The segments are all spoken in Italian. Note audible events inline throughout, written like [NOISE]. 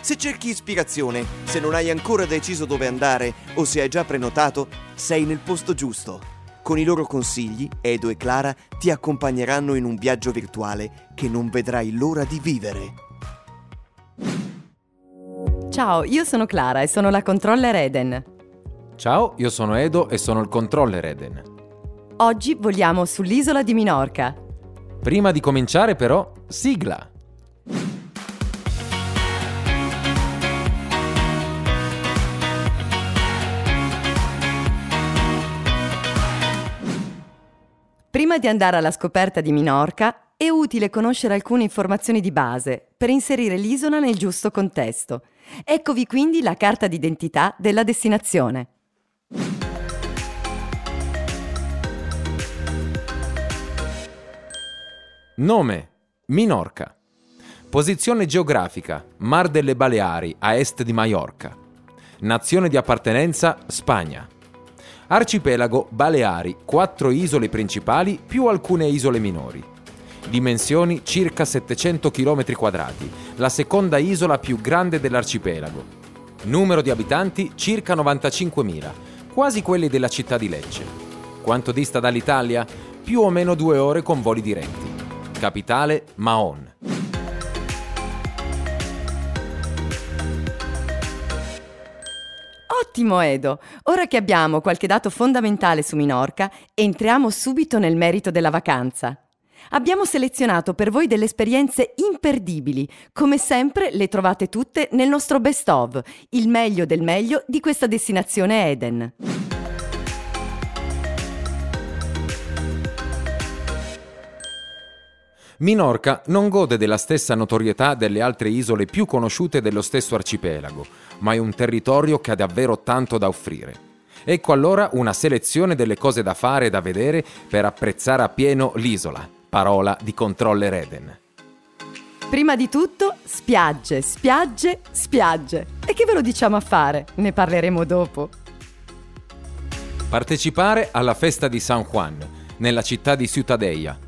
Se cerchi ispirazione, se non hai ancora deciso dove andare o se hai già prenotato, sei nel posto giusto. Con i loro consigli, Edo e Clara ti accompagneranno in un viaggio virtuale che non vedrai l'ora di vivere. Ciao, io sono Clara e sono la controller Eden. Ciao, io sono Edo e sono il controller Eden. Oggi voliamo sull'isola di Minorca. Prima di cominciare però, sigla! Prima di andare alla scoperta di Minorca è utile conoscere alcune informazioni di base per inserire l'isola nel giusto contesto. Eccovi quindi la carta d'identità della destinazione. Nome: Minorca. Posizione geografica: Mar delle Baleari, a est di Maiorca. Nazione di appartenenza: Spagna. Arcipelago Baleari, quattro isole principali più alcune isole minori. Dimensioni circa 700 km quadrati, la seconda isola più grande dell'arcipelago. Numero di abitanti circa 95.000, quasi quelli della città di Lecce. Quanto dista dall'Italia? Più o meno due ore con voli diretti. Capitale Mahon. Ottimo Edo! Ora che abbiamo qualche dato fondamentale su Minorca, entriamo subito nel merito della vacanza. Abbiamo selezionato per voi delle esperienze imperdibili. Come sempre le trovate tutte nel nostro best of, il meglio del meglio di questa destinazione Eden. Minorca non gode della stessa notorietà delle altre isole più conosciute dello stesso arcipelago, ma è un territorio che ha davvero tanto da offrire. Ecco allora una selezione delle cose da fare e da vedere per apprezzare appieno l'isola, parola di controller Eden. Prima di tutto, spiagge, spiagge, spiagge. E che ve lo diciamo a fare? Ne parleremo dopo. Partecipare alla festa di San Juan, nella città di Ciutadella,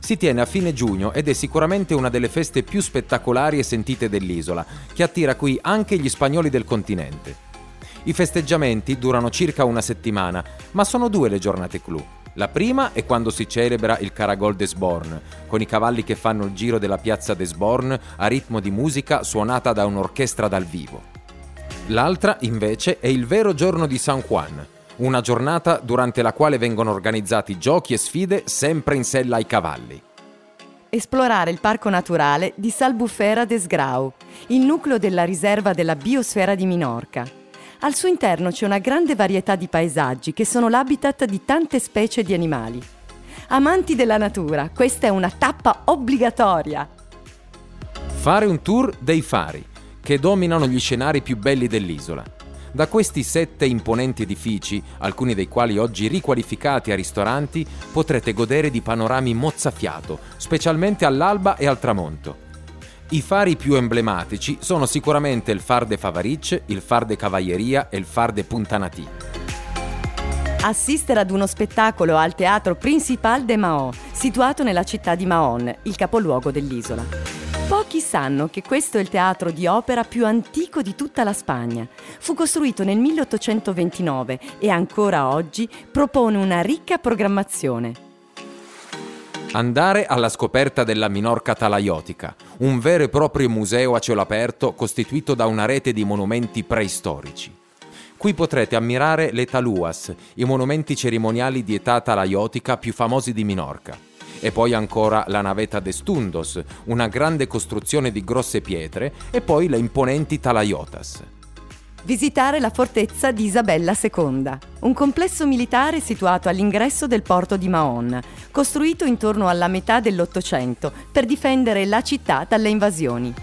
si tiene a fine giugno ed è sicuramente una delle feste più spettacolari e sentite dell'isola, che attira qui anche gli spagnoli del continente. I festeggiamenti durano circa una settimana, ma sono due le giornate clou. La prima è quando si celebra il Caragol d'Esborn, con i cavalli che fanno il giro della piazza d'Esborn a ritmo di musica suonata da un'orchestra dal vivo. L'altra, invece, è il vero giorno di San Juan, una giornata durante la quale vengono organizzati giochi e sfide sempre in sella ai cavalli. Esplorare il parco naturale di Salbufera des Grau, il nucleo della riserva della biosfera di Minorca. Al suo interno c'è una grande varietà di paesaggi che sono l'habitat di tante specie di animali. Amanti della natura, questa è una tappa obbligatoria. Fare un tour dei fari, che dominano gli scenari più belli dell'isola. Da questi sette imponenti edifici, alcuni dei quali oggi riqualificati a ristoranti, potrete godere di panorami mozzafiato, specialmente all'alba e al tramonto. I fari più emblematici sono sicuramente il Far de Favaric, il Far de Cavalleria e il Far de Puntanati. Assistere ad uno spettacolo al Teatro Principal de Mahon, situato nella città di Mahon, il capoluogo dell'isola. Pochi sanno che questo è il teatro di opera più antico di tutta la Spagna. Fu costruito nel 1829 e ancora oggi propone una ricca programmazione. Andare alla scoperta della Minorca talaiotica, un vero e proprio museo a cielo aperto costituito da una rete di monumenti preistorici. Qui potrete ammirare le taluas, i monumenti cerimoniali di età talaiotica più famosi di Minorca. E poi ancora la navetta de Stundos, una grande costruzione di grosse pietre, e poi le imponenti talaiotas. Visitare la fortezza di Isabella II, un complesso militare situato all'ingresso del porto di Mahon, costruito intorno alla metà dell'Ottocento per difendere la città dalle invasioni.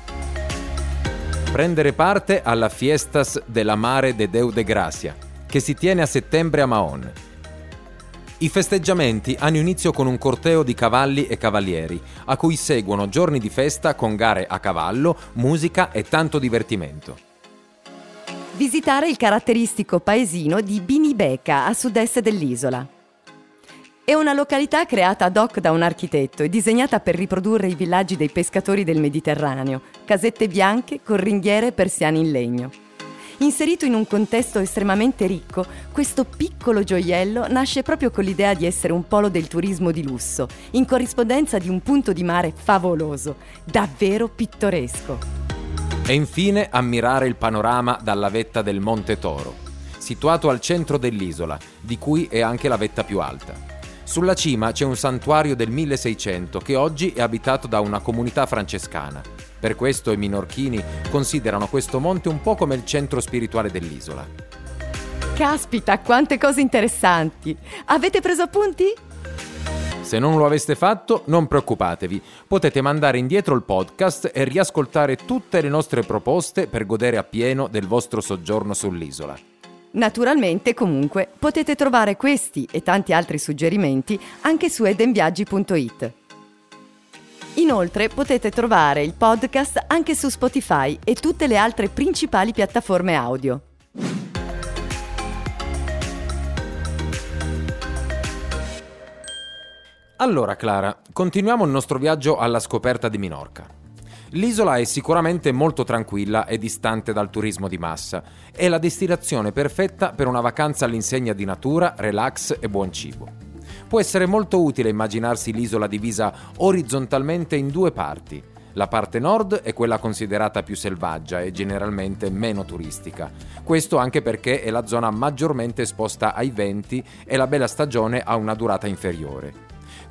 prendere parte alla Fiestas della Mare de Deu de Gracia, che si tiene a settembre a Mahon. I festeggiamenti hanno inizio con un corteo di cavalli e cavalieri, a cui seguono giorni di festa con gare a cavallo, musica e tanto divertimento. Visitare il caratteristico paesino di Binibeca, a sud-est dell'isola. È una località creata ad hoc da un architetto e disegnata per riprodurre i villaggi dei pescatori del Mediterraneo, casette bianche con ringhiere persiane in legno. Inserito in un contesto estremamente ricco, questo piccolo gioiello nasce proprio con l'idea di essere un polo del turismo di lusso, in corrispondenza di un punto di mare favoloso, davvero pittoresco. E infine ammirare il panorama dalla vetta del Monte Toro, situato al centro dell'isola, di cui è anche la vetta più alta. Sulla cima c'è un santuario del 1600 che oggi è abitato da una comunità francescana. Per questo i minorchini considerano questo monte un po' come il centro spirituale dell'isola. Caspita, quante cose interessanti! Avete preso appunti? Se non lo aveste fatto, non preoccupatevi, potete mandare indietro il podcast e riascoltare tutte le nostre proposte per godere appieno del vostro soggiorno sull'isola. Naturalmente, comunque, potete trovare questi e tanti altri suggerimenti anche su edenviaggi.it. Inoltre potete trovare il podcast anche su Spotify e tutte le altre principali piattaforme audio. Allora Clara, continuiamo il nostro viaggio alla scoperta di Minorca. L'isola è sicuramente molto tranquilla e distante dal turismo di massa. È la destinazione perfetta per una vacanza all'insegna di natura, relax e buon cibo può essere molto utile immaginarsi l'isola divisa orizzontalmente in due parti. La parte nord è quella considerata più selvaggia e generalmente meno turistica. Questo anche perché è la zona maggiormente esposta ai venti e la bella stagione ha una durata inferiore.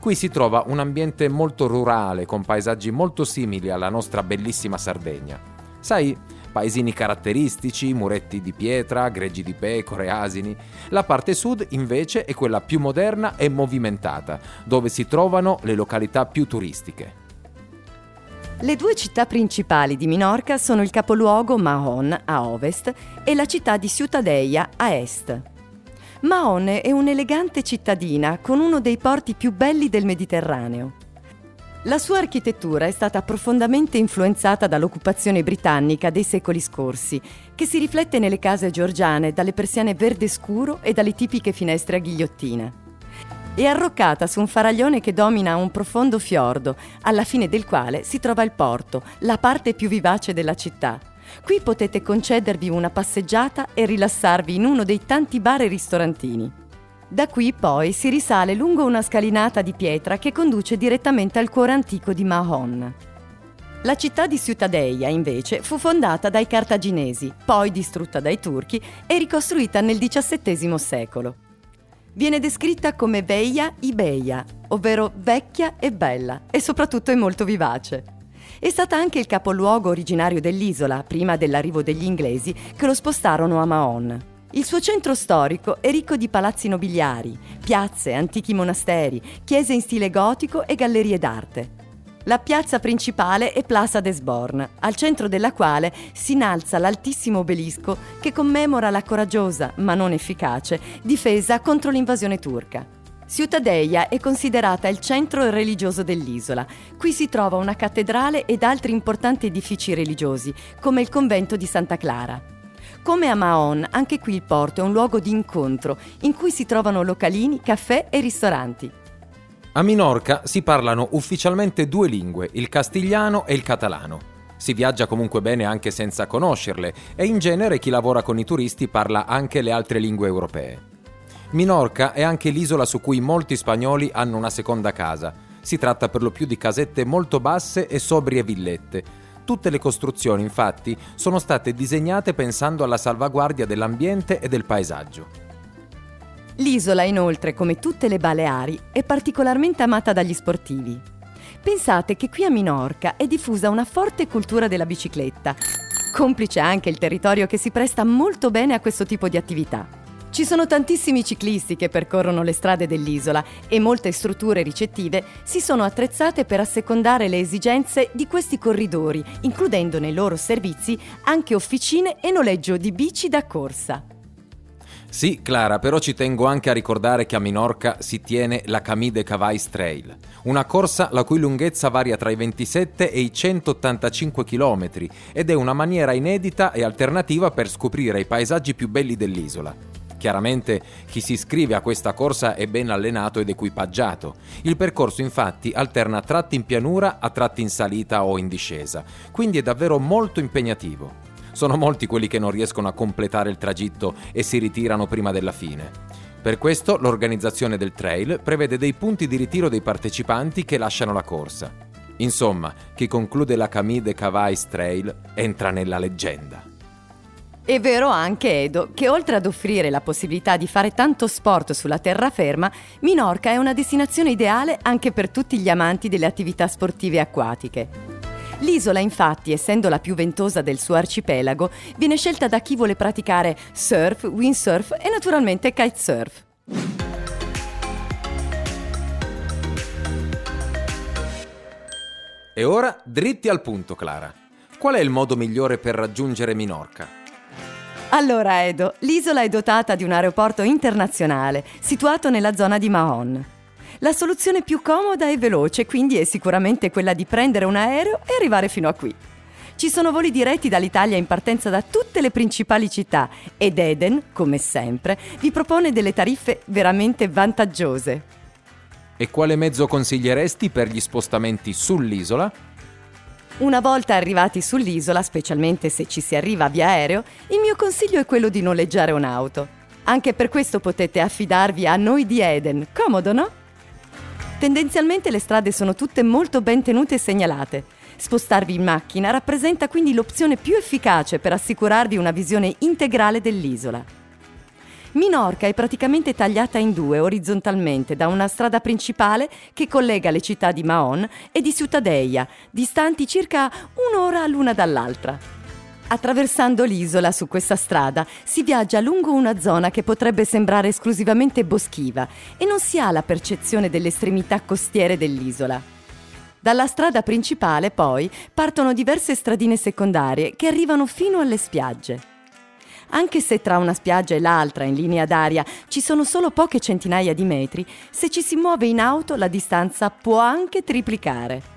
Qui si trova un ambiente molto rurale con paesaggi molto simili alla nostra bellissima Sardegna. Sai, paesini caratteristici, muretti di pietra, greggi di pecore, asini. La parte sud invece è quella più moderna e movimentata, dove si trovano le località più turistiche. Le due città principali di Minorca sono il capoluogo Mahon a ovest e la città di Ciutadella a est. Mahon è un'elegante cittadina con uno dei porti più belli del Mediterraneo. La sua architettura è stata profondamente influenzata dall'occupazione britannica dei secoli scorsi, che si riflette nelle case georgiane dalle persiane verde scuro e dalle tipiche finestre a ghigliottina. È arroccata su un faraglione che domina un profondo fiordo, alla fine del quale si trova il porto, la parte più vivace della città. Qui potete concedervi una passeggiata e rilassarvi in uno dei tanti bar e ristorantini. Da qui poi si risale lungo una scalinata di pietra che conduce direttamente al cuore antico di Mahon. La città di Ciutadella, invece, fu fondata dai cartaginesi, poi distrutta dai turchi e ricostruita nel XVII secolo. Viene descritta come Veia Ibeia, ovvero vecchia e bella, e soprattutto è molto vivace. È stata anche il capoluogo originario dell'isola, prima dell'arrivo degli inglesi, che lo spostarono a Mahon. Il suo centro storico è ricco di palazzi nobiliari, piazze, antichi monasteri, chiese in stile gotico e gallerie d'arte. La piazza principale è Plaza des Born, al centro della quale si innalza l'altissimo obelisco che commemora la coraggiosa, ma non efficace, difesa contro l'invasione turca. Ciutadella è considerata il centro religioso dell'isola. Qui si trova una cattedrale ed altri importanti edifici religiosi, come il convento di Santa Clara. Come a Mahon, anche qui il porto è un luogo di incontro in cui si trovano localini, caffè e ristoranti. A Minorca si parlano ufficialmente due lingue, il castigliano e il catalano. Si viaggia comunque bene anche senza conoscerle e in genere chi lavora con i turisti parla anche le altre lingue europee. Minorca è anche l'isola su cui molti spagnoli hanno una seconda casa. Si tratta per lo più di casette molto basse e sobrie villette, Tutte le costruzioni, infatti, sono state disegnate pensando alla salvaguardia dell'ambiente e del paesaggio. L'isola, inoltre, come tutte le Baleari, è particolarmente amata dagli sportivi. Pensate che qui a Minorca è diffusa una forte cultura della bicicletta, complice anche il territorio che si presta molto bene a questo tipo di attività. Ci sono tantissimi ciclisti che percorrono le strade dell'isola e molte strutture ricettive si sono attrezzate per assecondare le esigenze di questi corridori, includendo nei loro servizi anche officine e noleggio di bici da corsa. Sì, Clara, però ci tengo anche a ricordare che a Minorca si tiene la Camide Cavais Trail, una corsa la cui lunghezza varia tra i 27 e i 185 km ed è una maniera inedita e alternativa per scoprire i paesaggi più belli dell'isola. Chiaramente chi si iscrive a questa corsa è ben allenato ed equipaggiato. Il percorso infatti alterna tratti in pianura a tratti in salita o in discesa, quindi è davvero molto impegnativo. Sono molti quelli che non riescono a completare il tragitto e si ritirano prima della fine. Per questo l'organizzazione del trail prevede dei punti di ritiro dei partecipanti che lasciano la corsa. Insomma, chi conclude la Camille Cavais Trail entra nella leggenda. È vero anche, Edo, che oltre ad offrire la possibilità di fare tanto sport sulla terraferma, Minorca è una destinazione ideale anche per tutti gli amanti delle attività sportive acquatiche. L'isola, infatti, essendo la più ventosa del suo arcipelago, viene scelta da chi vuole praticare surf, windsurf e naturalmente kitesurf. E ora dritti al punto, Clara. Qual è il modo migliore per raggiungere Minorca? Allora, Edo, l'isola è dotata di un aeroporto internazionale situato nella zona di Mahon. La soluzione più comoda e veloce quindi è sicuramente quella di prendere un aereo e arrivare fino a qui. Ci sono voli diretti dall'Italia in partenza da tutte le principali città ed Eden, come sempre, vi propone delle tariffe veramente vantaggiose. E quale mezzo consiglieresti per gli spostamenti sull'isola? Una volta arrivati sull'isola, specialmente se ci si arriva via aereo, il mio consiglio è quello di noleggiare un'auto. Anche per questo potete affidarvi a noi di Eden. Comodo, no? Tendenzialmente le strade sono tutte molto ben tenute e segnalate. Spostarvi in macchina rappresenta quindi l'opzione più efficace per assicurarvi una visione integrale dell'isola. Minorca è praticamente tagliata in due orizzontalmente da una strada principale che collega le città di Mahon e di Ciutadeia, distanti circa un'ora l'una dall'altra. Attraversando l'isola su questa strada si viaggia lungo una zona che potrebbe sembrare esclusivamente boschiva e non si ha la percezione delle estremità costiere dell'isola. Dalla strada principale poi partono diverse stradine secondarie che arrivano fino alle spiagge. Anche se tra una spiaggia e l'altra in linea d'aria ci sono solo poche centinaia di metri, se ci si muove in auto la distanza può anche triplicare.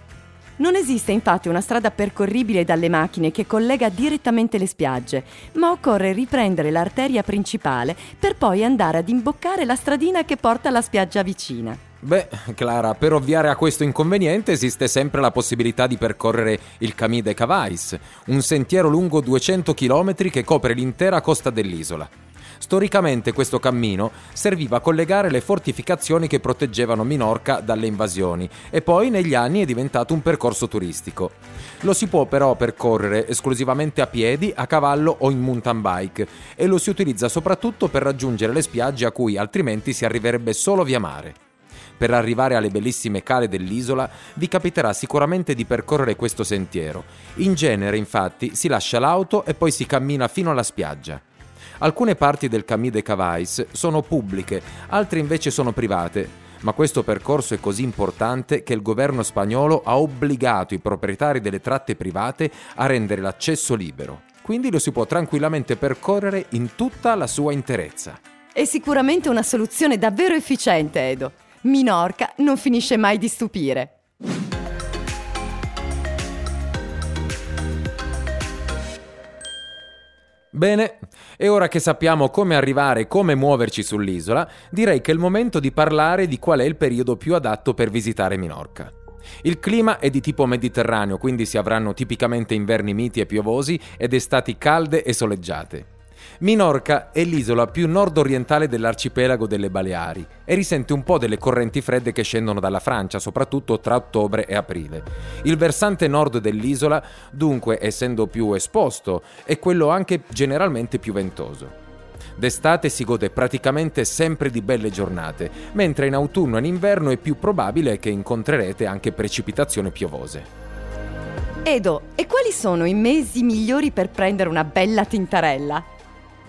Non esiste infatti una strada percorribile dalle macchine che collega direttamente le spiagge, ma occorre riprendere l'arteria principale per poi andare ad imboccare la stradina che porta alla spiaggia vicina. Beh, Clara, per ovviare a questo inconveniente esiste sempre la possibilità di percorrere il Camí de Cavais, un sentiero lungo 200 km che copre l'intera costa dell'isola. Storicamente questo cammino serviva a collegare le fortificazioni che proteggevano Minorca dalle invasioni e poi negli anni è diventato un percorso turistico. Lo si può però percorrere esclusivamente a piedi, a cavallo o in mountain bike e lo si utilizza soprattutto per raggiungere le spiagge a cui altrimenti si arriverebbe solo via mare. Per arrivare alle bellissime cale dell'isola vi capiterà sicuramente di percorrere questo sentiero. In genere, infatti, si lascia l'auto e poi si cammina fino alla spiaggia. Alcune parti del Camí de Cavais sono pubbliche, altre invece sono private, ma questo percorso è così importante che il governo spagnolo ha obbligato i proprietari delle tratte private a rendere l'accesso libero. Quindi lo si può tranquillamente percorrere in tutta la sua interezza. È sicuramente una soluzione davvero efficiente, Edo. Minorca non finisce mai di stupire. Bene, e ora che sappiamo come arrivare e come muoverci sull'isola, direi che è il momento di parlare di qual è il periodo più adatto per visitare Minorca. Il clima è di tipo mediterraneo, quindi si avranno tipicamente inverni miti e piovosi ed estati calde e soleggiate. Minorca è l'isola più nord-orientale dell'arcipelago delle Baleari e risente un po' delle correnti fredde che scendono dalla Francia, soprattutto tra ottobre e aprile. Il versante nord dell'isola, dunque, essendo più esposto, è quello anche generalmente più ventoso. D'estate si gode praticamente sempre di belle giornate, mentre in autunno e in inverno è più probabile che incontrerete anche precipitazioni piovose. Edo, e quali sono i mesi migliori per prendere una bella tintarella?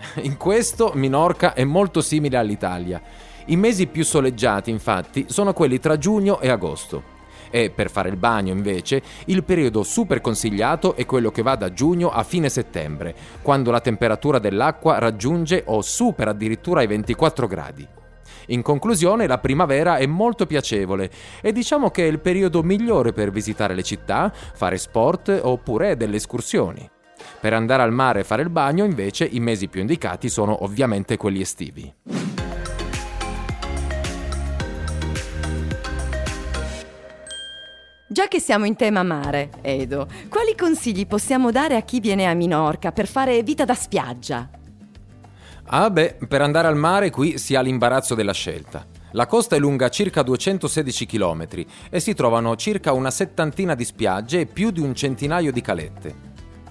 [LAUGHS] In questo Minorca è molto simile all'Italia. I mesi più soleggiati, infatti, sono quelli tra giugno e agosto. E per fare il bagno, invece, il periodo super consigliato è quello che va da giugno a fine settembre, quando la temperatura dell'acqua raggiunge o supera addirittura i 24 gradi. In conclusione, la primavera è molto piacevole e diciamo che è il periodo migliore per visitare le città, fare sport oppure delle escursioni. Per andare al mare e fare il bagno, invece, i mesi più indicati sono ovviamente quelli estivi. Già che siamo in tema mare, Edo, quali consigli possiamo dare a chi viene a Minorca per fare vita da spiaggia? Ah beh, per andare al mare qui si ha l'imbarazzo della scelta. La costa è lunga circa 216 km e si trovano circa una settantina di spiagge e più di un centinaio di calette.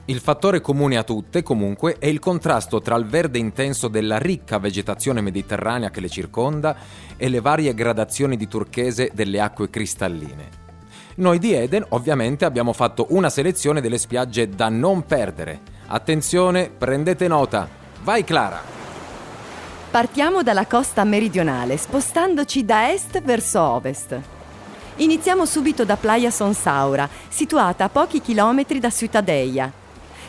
Il fattore comune a tutte, comunque, è il contrasto tra il verde intenso della ricca vegetazione mediterranea che le circonda e le varie gradazioni di turchese delle acque cristalline. Noi di Eden ovviamente abbiamo fatto una selezione delle spiagge da non perdere. Attenzione, prendete nota. Vai Clara! Partiamo dalla costa meridionale, spostandoci da est verso ovest. Iniziamo subito da Playa Sonsaura, situata a pochi chilometri da Ciutadella.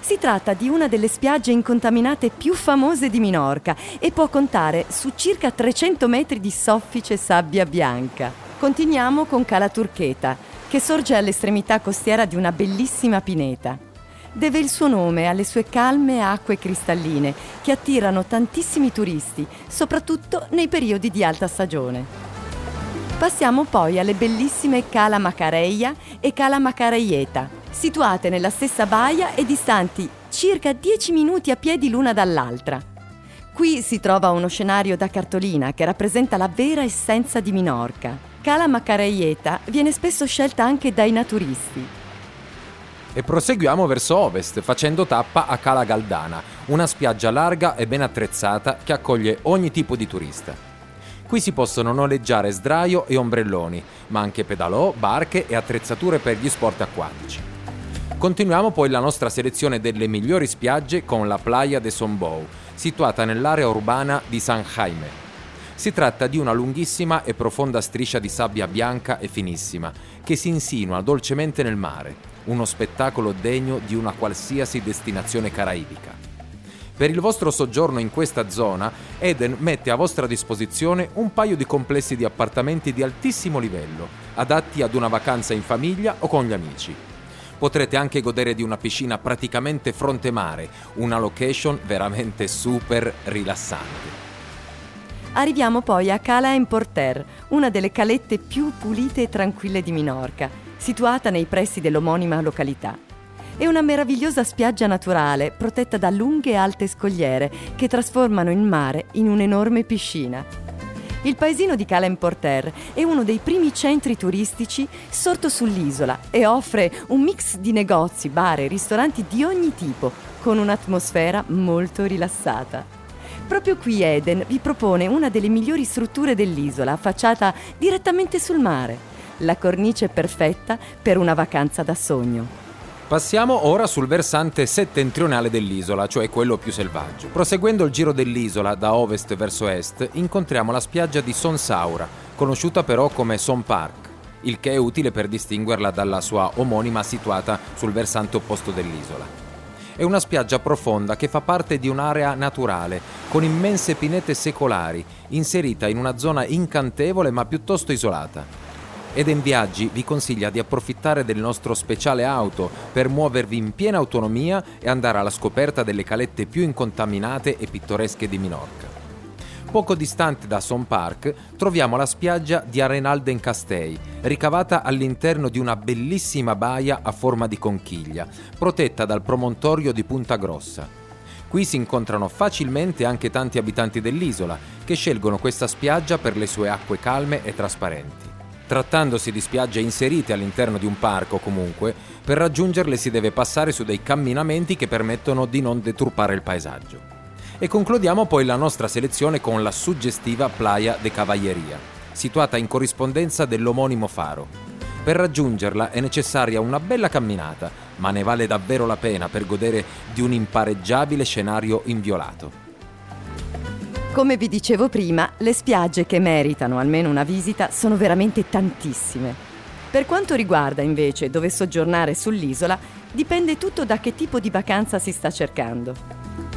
Si tratta di una delle spiagge incontaminate più famose di Minorca e può contare su circa 300 metri di soffice sabbia bianca. Continuiamo con Cala Turcheta, che sorge all'estremità costiera di una bellissima pineta deve il suo nome alle sue calme acque cristalline che attirano tantissimi turisti, soprattutto nei periodi di alta stagione. Passiamo poi alle bellissime Cala Macareia e Cala Macareieta, situate nella stessa baia e distanti circa 10 minuti a piedi l'una dall'altra. Qui si trova uno scenario da cartolina che rappresenta la vera essenza di Minorca. Cala Macareieta viene spesso scelta anche dai naturisti, e proseguiamo verso ovest facendo tappa a Cala Galdana, una spiaggia larga e ben attrezzata che accoglie ogni tipo di turista. Qui si possono noleggiare sdraio e ombrelloni, ma anche pedalò, barche e attrezzature per gli sport acquatici. Continuiamo poi la nostra selezione delle migliori spiagge con la Playa de Sombou, situata nell'area urbana di San Jaime. Si tratta di una lunghissima e profonda striscia di sabbia bianca e finissima che si insinua dolcemente nel mare, uno spettacolo degno di una qualsiasi destinazione caraibica. Per il vostro soggiorno in questa zona, Eden mette a vostra disposizione un paio di complessi di appartamenti di altissimo livello, adatti ad una vacanza in famiglia o con gli amici. Potrete anche godere di una piscina praticamente fronte mare, una location veramente super rilassante. Arriviamo poi a Cala Emporter, una delle calette più pulite e tranquille di Minorca, situata nei pressi dell'omonima località. È una meravigliosa spiaggia naturale protetta da lunghe e alte scogliere che trasformano il mare in un'enorme piscina. Il paesino di Cala Porter è uno dei primi centri turistici sorto sull'isola e offre un mix di negozi, bar e ristoranti di ogni tipo, con un'atmosfera molto rilassata. Proprio qui Eden vi propone una delle migliori strutture dell'isola, affacciata direttamente sul mare la cornice perfetta per una vacanza da sogno. Passiamo ora sul versante settentrionale dell'isola, cioè quello più selvaggio. Proseguendo il giro dell'isola da ovest verso est, incontriamo la spiaggia di Son Saura, conosciuta però come Son Park, il che è utile per distinguerla dalla sua omonima situata sul versante opposto dell'isola. È una spiaggia profonda che fa parte di un'area naturale, con immense pinete secolari, inserita in una zona incantevole ma piuttosto isolata. Eden Viaggi vi consiglia di approfittare del nostro speciale auto per muovervi in piena autonomia e andare alla scoperta delle calette più incontaminate e pittoresche di Minorca. Poco distante da Son Park troviamo la spiaggia di Arenalden Castei, ricavata all'interno di una bellissima baia a forma di conchiglia, protetta dal promontorio di Punta Grossa. Qui si incontrano facilmente anche tanti abitanti dell'isola, che scelgono questa spiaggia per le sue acque calme e trasparenti. Trattandosi di spiagge inserite all'interno di un parco comunque, per raggiungerle si deve passare su dei camminamenti che permettono di non deturpare il paesaggio. E concludiamo poi la nostra selezione con la suggestiva Playa de Cavalleria, situata in corrispondenza dell'omonimo faro. Per raggiungerla è necessaria una bella camminata, ma ne vale davvero la pena per godere di un impareggiabile scenario inviolato. Come vi dicevo prima, le spiagge che meritano almeno una visita sono veramente tantissime. Per quanto riguarda invece dove soggiornare sull'isola, dipende tutto da che tipo di vacanza si sta cercando.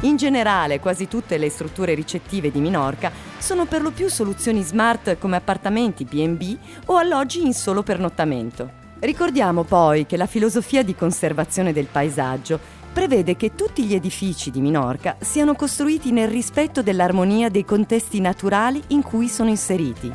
In generale, quasi tutte le strutture ricettive di Minorca sono per lo più soluzioni smart come appartamenti B&B o alloggi in solo pernottamento. Ricordiamo poi che la filosofia di conservazione del paesaggio prevede che tutti gli edifici di Minorca siano costruiti nel rispetto dell'armonia dei contesti naturali in cui sono inseriti.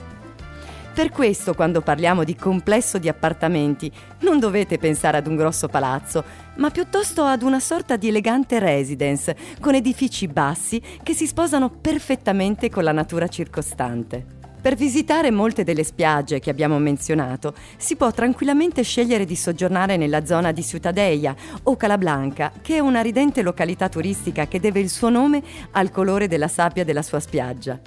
Per questo, quando parliamo di complesso di appartamenti, non dovete pensare ad un grosso palazzo, ma piuttosto ad una sorta di elegante residence, con edifici bassi che si sposano perfettamente con la natura circostante. Per visitare molte delle spiagge che abbiamo menzionato, si può tranquillamente scegliere di soggiornare nella zona di Ciutadeia o Calablanca, che è una ridente località turistica che deve il suo nome al colore della sabbia della sua spiaggia.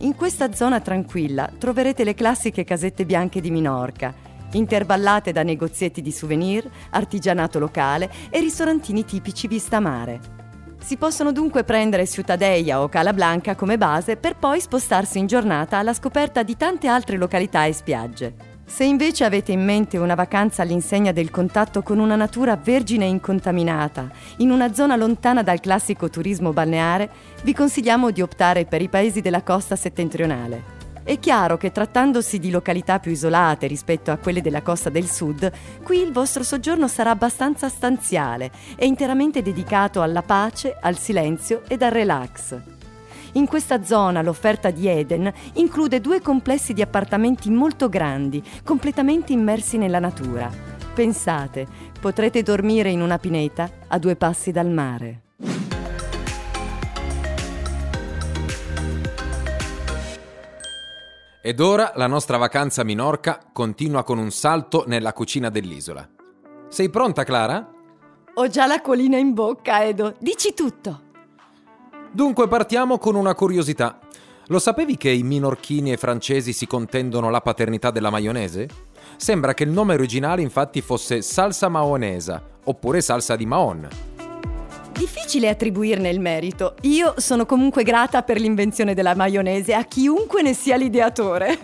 In questa zona tranquilla troverete le classiche casette bianche di Minorca, intervallate da negozietti di souvenir, artigianato locale e ristorantini tipici vista mare. Si possono dunque prendere Ciutadeia o Calablanca come base per poi spostarsi in giornata alla scoperta di tante altre località e spiagge. Se invece avete in mente una vacanza all'insegna del contatto con una natura vergine e incontaminata, in una zona lontana dal classico turismo balneare, vi consigliamo di optare per i paesi della costa settentrionale. È chiaro che trattandosi di località più isolate rispetto a quelle della costa del sud, qui il vostro soggiorno sarà abbastanza stanziale e interamente dedicato alla pace, al silenzio ed al relax. In questa zona l'offerta di Eden include due complessi di appartamenti molto grandi, completamente immersi nella natura. Pensate, potrete dormire in una pineta a due passi dal mare. Ed ora la nostra vacanza a Minorca continua con un salto nella cucina dell'isola. Sei pronta, Clara? Ho già la colina in bocca, Edo. Dici tutto. Dunque partiamo con una curiosità. Lo sapevi che i minorchini e i francesi si contendono la paternità della maionese? Sembra che il nome originale infatti fosse salsa maonesa, oppure salsa di Mahon. Difficile attribuirne il merito. Io sono comunque grata per l'invenzione della maionese a chiunque ne sia l'ideatore.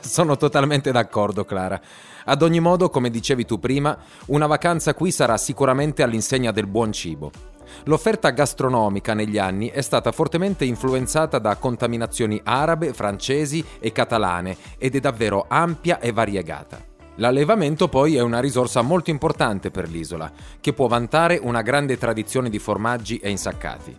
sono totalmente d'accordo, Clara. Ad ogni modo, come dicevi tu prima, una vacanza qui sarà sicuramente all'insegna del buon cibo. L'offerta gastronomica negli anni è stata fortemente influenzata da contaminazioni arabe, francesi e catalane ed è davvero ampia e variegata. L'allevamento poi è una risorsa molto importante per l'isola, che può vantare una grande tradizione di formaggi e insaccati.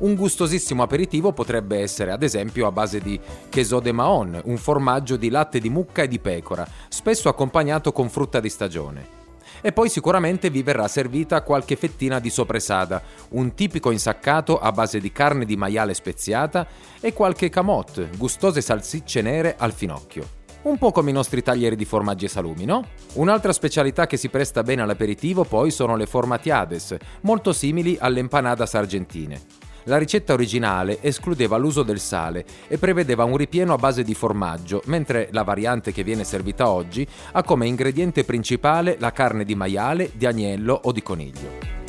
Un gustosissimo aperitivo potrebbe essere ad esempio a base di queso de Mahon, un formaggio di latte di mucca e di pecora, spesso accompagnato con frutta di stagione. E poi sicuramente vi verrà servita qualche fettina di sopresada, un tipico insaccato a base di carne di maiale speziata e qualche camotte, gustose salsicce nere al finocchio. Un po' come i nostri taglieri di formaggi e salumi, no? Un'altra specialità che si presta bene all'aperitivo poi sono le formatiades, molto simili alle empanadas argentine. La ricetta originale escludeva l'uso del sale e prevedeva un ripieno a base di formaggio, mentre la variante che viene servita oggi ha come ingrediente principale la carne di maiale, di agnello o di coniglio.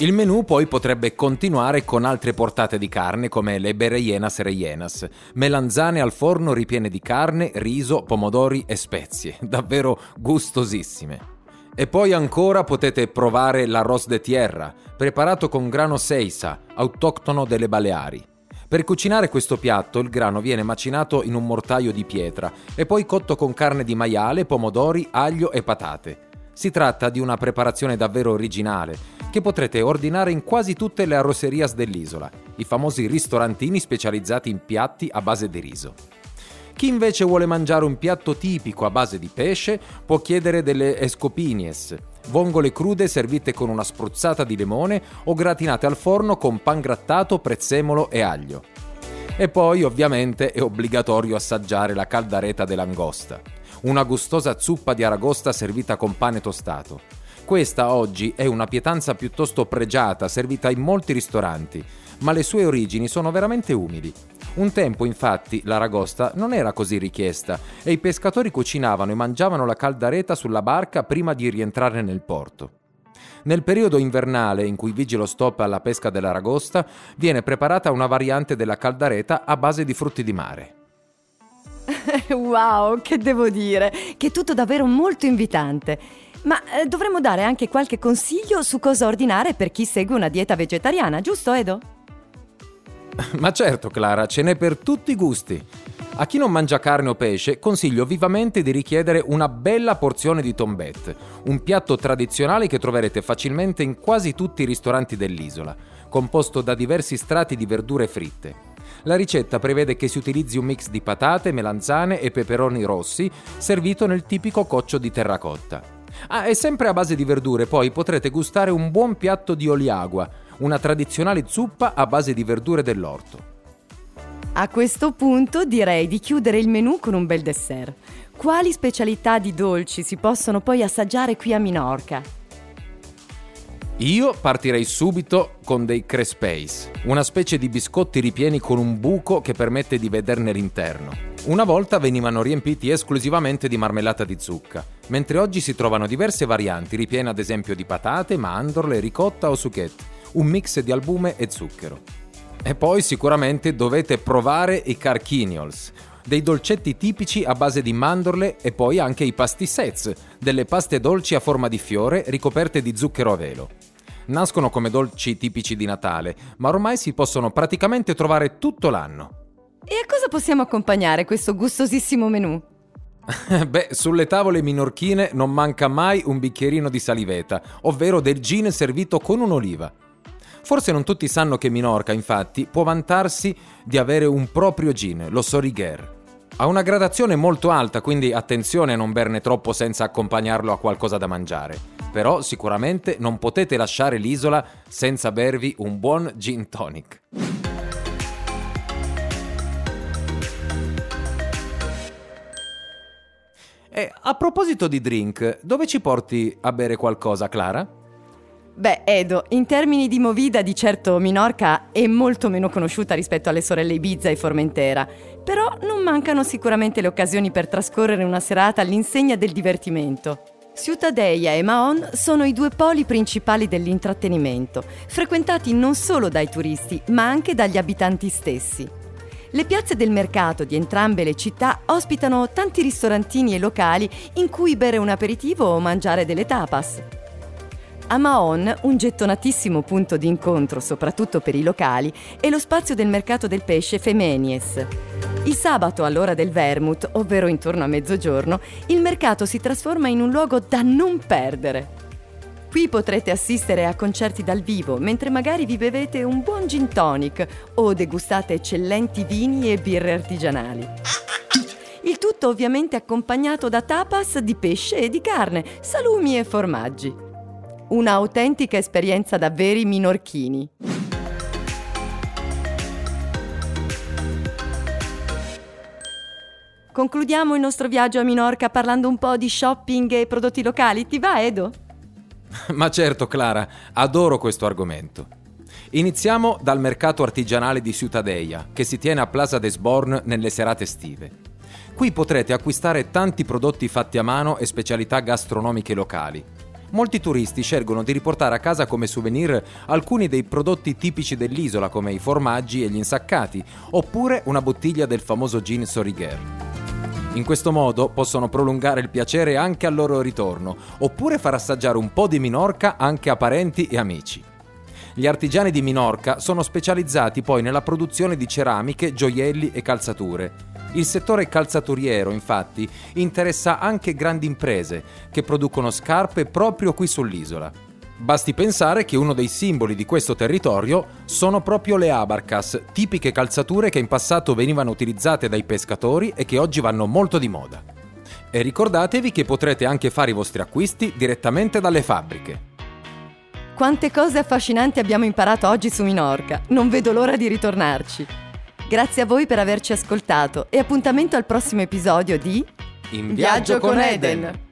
Il menù poi potrebbe continuare con altre portate di carne come le bereienas rellenas, melanzane al forno ripiene di carne, riso, pomodori e spezie, [LAUGHS] davvero gustosissime. E poi ancora potete provare l'arroz de tierra, preparato con grano seisa, autoctono delle Baleari. Per cucinare questo piatto il grano viene macinato in un mortaio di pietra e poi cotto con carne di maiale, pomodori, aglio e patate. Si tratta di una preparazione davvero originale che potrete ordinare in quasi tutte le arroserias dell'isola, i famosi ristorantini specializzati in piatti a base di riso. Chi invece vuole mangiare un piatto tipico a base di pesce può chiedere delle escopinies, vongole crude servite con una spruzzata di limone o gratinate al forno con pan grattato, prezzemolo e aglio. E poi ovviamente è obbligatorio assaggiare la caldareta dell'angosta, una gustosa zuppa di aragosta servita con pane tostato. Questa oggi è una pietanza piuttosto pregiata, servita in molti ristoranti, ma le sue origini sono veramente umili. Un tempo, infatti, l'aragosta non era così richiesta e i pescatori cucinavano e mangiavano la caldareta sulla barca prima di rientrare nel porto. Nel periodo invernale in cui vige lo stop alla pesca dell'aragosta, viene preparata una variante della caldareta a base di frutti di mare. [LAUGHS] wow, che devo dire, che è tutto davvero molto invitante. Ma eh, dovremmo dare anche qualche consiglio su cosa ordinare per chi segue una dieta vegetariana, giusto Edo? [LAUGHS] Ma certo, Clara, ce n'è per tutti i gusti. A chi non mangia carne o pesce consiglio vivamente di richiedere una bella porzione di tombette, un piatto tradizionale che troverete facilmente in quasi tutti i ristoranti dell'isola, composto da diversi strati di verdure fritte. La ricetta prevede che si utilizzi un mix di patate, melanzane e peperoni rossi, servito nel tipico coccio di terracotta. Ah, e sempre a base di verdure, poi potrete gustare un buon piatto di oliagua, una tradizionale zuppa a base di verdure dell'orto. A questo punto direi di chiudere il menù con un bel dessert. Quali specialità di dolci si possono poi assaggiare qui a Minorca? Io partirei subito con dei crespes, una specie di biscotti ripieni con un buco che permette di vederne l'interno. Una volta venivano riempiti esclusivamente di marmellata di zucca, mentre oggi si trovano diverse varianti ripiene ad esempio di patate, mandorle, ricotta o succhette, un mix di albume e zucchero. E poi sicuramente dovete provare i carquiniols, dei dolcetti tipici a base di mandorle e poi anche i pastissets, delle paste dolci a forma di fiore ricoperte di zucchero a velo. Nascono come dolci tipici di Natale, ma ormai si possono praticamente trovare tutto l'anno. E a cosa possiamo accompagnare questo gustosissimo menù? [LAUGHS] Beh, sulle tavole minorchine non manca mai un bicchierino di saliveta, ovvero del gin servito con un'oliva. Forse non tutti sanno che Minorca, infatti, può vantarsi di avere un proprio gin, lo Sorigher. Ha una gradazione molto alta, quindi attenzione a non berne troppo senza accompagnarlo a qualcosa da mangiare. Però sicuramente non potete lasciare l'isola senza bervi un buon gin tonic. E a proposito di drink, dove ci porti a bere qualcosa, Clara? Beh, Edo, in termini di movida di certo Minorca è molto meno conosciuta rispetto alle sorelle Ibiza e Formentera, però non mancano sicuramente le occasioni per trascorrere una serata all'insegna del divertimento. Ciutadella e Mahon sono i due poli principali dell'intrattenimento, frequentati non solo dai turisti, ma anche dagli abitanti stessi. Le piazze del mercato di entrambe le città ospitano tanti ristorantini e locali in cui bere un aperitivo o mangiare delle tapas. A Mahon, un gettonatissimo punto di incontro, soprattutto per i locali, è lo spazio del mercato del pesce Femenies. Il sabato, all'ora del vermouth, ovvero intorno a mezzogiorno, il mercato si trasforma in un luogo da non perdere. Qui potrete assistere a concerti dal vivo, mentre magari vi bevete un buon gin tonic o degustate eccellenti vini e birre artigianali. Il tutto ovviamente accompagnato da tapas di pesce e di carne, salumi e formaggi un'autentica esperienza da veri minorchini. Concludiamo il nostro viaggio a Minorca parlando un po' di shopping e prodotti locali. Ti va, Edo? [LAUGHS] Ma certo, Clara, adoro questo argomento. Iniziamo dal mercato artigianale di Ciutadella, che si tiene a Plaza des Born nelle serate estive. Qui potrete acquistare tanti prodotti fatti a mano e specialità gastronomiche locali, molti turisti scelgono di riportare a casa come souvenir alcuni dei prodotti tipici dell'isola come i formaggi e gli insaccati, oppure una bottiglia del famoso gin Sorigher. In questo modo possono prolungare il piacere anche al loro ritorno, oppure far assaggiare un po' di Minorca anche a parenti e amici. Gli artigiani di Minorca sono specializzati poi nella produzione di ceramiche, gioielli e calzature il settore calzaturiero, infatti, interessa anche grandi imprese che producono scarpe proprio qui sull'isola. Basti pensare che uno dei simboli di questo territorio sono proprio le abarcas, tipiche calzature che in passato venivano utilizzate dai pescatori e che oggi vanno molto di moda. E ricordatevi che potrete anche fare i vostri acquisti direttamente dalle fabbriche. Quante cose affascinanti abbiamo imparato oggi su Minorca, non vedo l'ora di ritornarci. Grazie a voi per averci ascoltato e appuntamento al prossimo episodio di In viaggio con Eden.